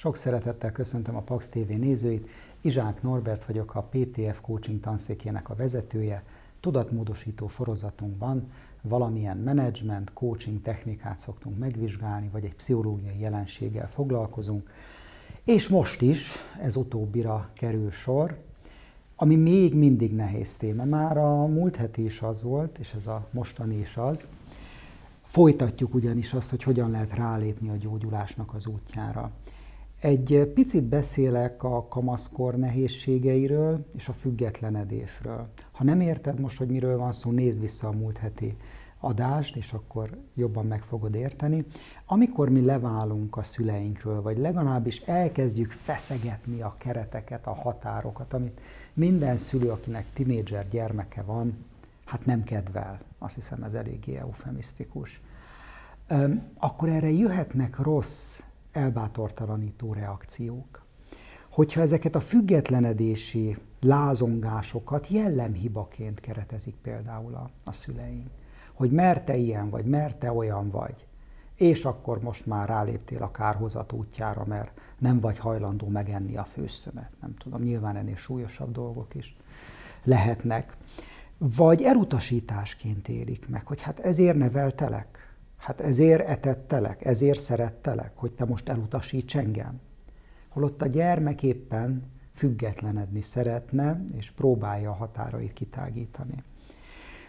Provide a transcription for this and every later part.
Sok szeretettel köszöntöm a Pax TV nézőit. Izsák Norbert vagyok, a PTF coaching tanszékének a vezetője. Tudatmódosító sorozatunkban valamilyen menedzsment, coaching technikát szoktunk megvizsgálni, vagy egy pszichológiai jelenséggel foglalkozunk. És most is ez utóbbira kerül sor, ami még mindig nehéz téma. Már a múlt heti is az volt, és ez a mostani is az. Folytatjuk ugyanis azt, hogy hogyan lehet rálépni a gyógyulásnak az útjára. Egy picit beszélek a kamaszkor nehézségeiről és a függetlenedésről. Ha nem érted most, hogy miről van szó, nézd vissza a múlt heti adást, és akkor jobban meg fogod érteni. Amikor mi leválunk a szüleinkről, vagy legalábbis elkezdjük feszegetni a kereteket, a határokat, amit minden szülő, akinek tinédzser gyermeke van, hát nem kedvel. Azt hiszem ez eléggé eufemisztikus. Akkor erre jöhetnek rossz elbátortalanító reakciók. Hogyha ezeket a függetlenedési lázongásokat jellemhibaként keretezik például a, a szüleink, hogy merte ilyen vagy, merte olyan vagy, és akkor most már ráléptél a kárhozat útjára, mert nem vagy hajlandó megenni a főztömet. Nem tudom, nyilván ennél súlyosabb dolgok is lehetnek. Vagy elutasításként élik meg, hogy hát ezért neveltelek, Hát ezért etettelek, ezért szerettelek, hogy te most elutasíts engem. Holott a gyermek éppen függetlenedni szeretne, és próbálja a határait kitágítani.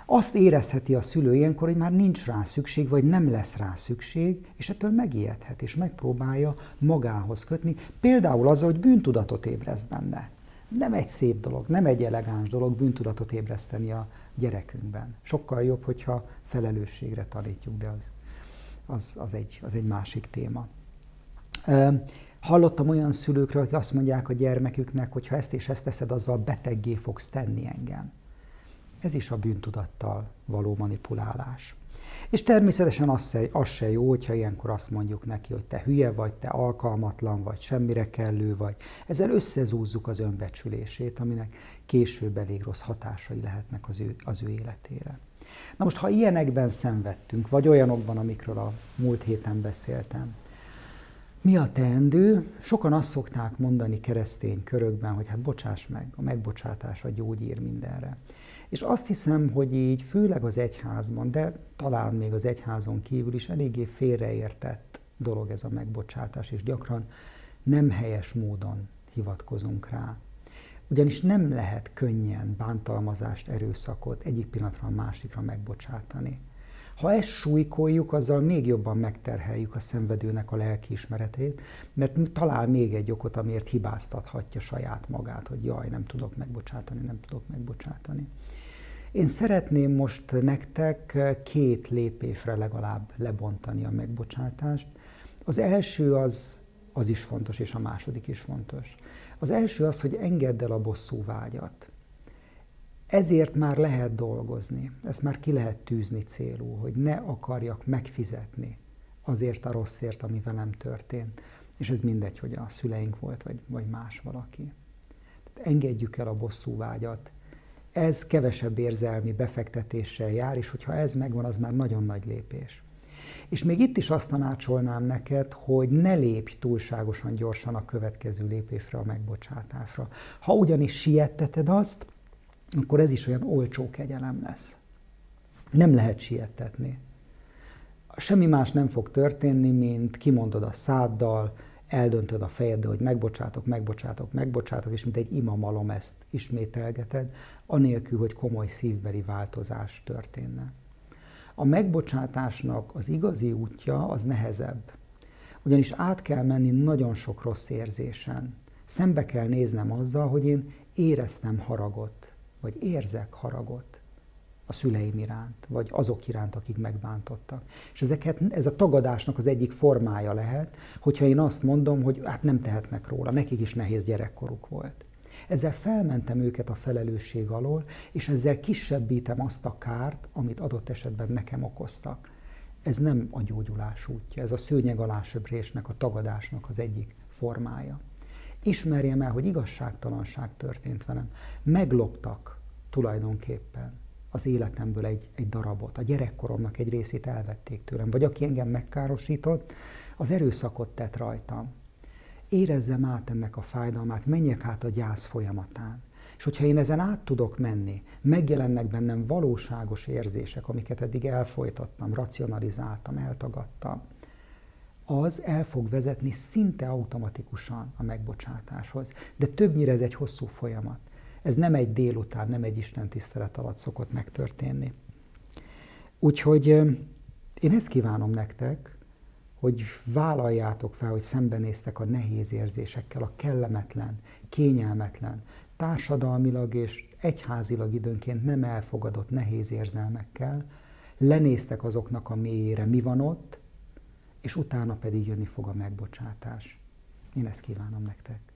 Azt érezheti a szülő ilyenkor, hogy már nincs rá szükség, vagy nem lesz rá szükség, és ettől megijedhet, és megpróbálja magához kötni, például az, hogy bűntudatot ébreszt benne. Nem egy szép dolog, nem egy elegáns dolog bűntudatot ébreszteni a gyerekünkben. Sokkal jobb, hogyha felelősségre tanítjuk, de az az, az, egy, az egy másik téma. Hallottam olyan szülőkről, akik azt mondják a gyermeküknek, hogy ha ezt és ezt teszed, azzal beteggé fogsz tenni engem. Ez is a bűntudattal való manipulálás. És természetesen az se, az se jó, hogyha ilyenkor azt mondjuk neki, hogy te hülye vagy, te alkalmatlan vagy, semmire kellő vagy. Ezzel összezúzzuk az önbecsülését, aminek később elég rossz hatásai lehetnek az ő, az ő életére. Na most, ha ilyenekben szenvedtünk, vagy olyanokban, amikről a múlt héten beszéltem, mi a teendő? Sokan azt szokták mondani keresztény körökben, hogy hát bocsáss meg, a megbocsátás a gyógyír mindenre. És azt hiszem, hogy így főleg az egyházban, de talán még az egyházon kívül is eléggé félreértett dolog ez a megbocsátás, és gyakran nem helyes módon hivatkozunk rá. Ugyanis nem lehet könnyen bántalmazást, erőszakot egyik pillanatra a másikra megbocsátani. Ha ezt súlykoljuk, azzal még jobban megterheljük a szenvedőnek a lelkiismeretét, mert talál még egy okot, amiért hibáztathatja saját magát, hogy jaj, nem tudok megbocsátani, nem tudok megbocsátani. Én szeretném most nektek két lépésre legalább lebontani a megbocsátást. Az első az, az is fontos, és a második is fontos. Az első az, hogy engedd el a bosszú vágyat. Ezért már lehet dolgozni, ezt már ki lehet tűzni célul, hogy ne akarjak megfizetni azért a rosszért, ami velem történt. És ez mindegy, hogy a szüleink volt, vagy, vagy más valaki. Tehát engedjük el a bosszú vágyat. Ez kevesebb érzelmi befektetéssel jár, és hogyha ez megvan, az már nagyon nagy lépés. És még itt is azt tanácsolnám neked, hogy ne lépj túlságosan gyorsan a következő lépésre, a megbocsátásra. Ha ugyanis sietteted azt, akkor ez is olyan olcsó kegyelem lesz. Nem lehet siettetni. Semmi más nem fog történni, mint kimondod a száddal, eldöntöd a fejeddel, hogy megbocsátok, megbocsátok, megbocsátok, és mint egy imamalom ezt ismételgeted, anélkül, hogy komoly szívbeli változás történne. A megbocsátásnak az igazi útja az nehezebb. Ugyanis át kell menni nagyon sok rossz érzésen. Szembe kell néznem azzal, hogy én éreztem haragot, vagy érzek haragot a szüleim iránt, vagy azok iránt, akik megbántottak. És ezeket, ez a tagadásnak az egyik formája lehet, hogyha én azt mondom, hogy hát nem tehetnek róla, nekik is nehéz gyerekkoruk volt. Ezzel felmentem őket a felelősség alól, és ezzel kisebbítem azt a kárt, amit adott esetben nekem okoztak. Ez nem a gyógyulás útja, ez a szőnyeg alá söprésnek, a tagadásnak az egyik formája. Ismerjem el, hogy igazságtalanság történt velem. Megloptak tulajdonképpen az életemből egy, egy darabot. A gyerekkoromnak egy részét elvették tőlem. Vagy aki engem megkárosított, az erőszakot tett rajtam. Érezzem át ennek a fájdalmát, menjek át a gyász folyamatán. És hogyha én ezen át tudok menni, megjelennek bennem valóságos érzések, amiket eddig elfolytattam, racionalizáltam, eltagadtam, az el fog vezetni szinte automatikusan a megbocsátáshoz. De többnyire ez egy hosszú folyamat. Ez nem egy délután, nem egy Isten tisztelet alatt szokott megtörténni. Úgyhogy én ezt kívánom nektek, hogy vállaljátok fel, hogy szembenéztek a nehéz érzésekkel, a kellemetlen, kényelmetlen, társadalmilag és egyházilag időnként nem elfogadott nehéz érzelmekkel, lenéztek azoknak a mélyére, mi van ott, és utána pedig jönni fog a megbocsátás. Én ezt kívánom nektek.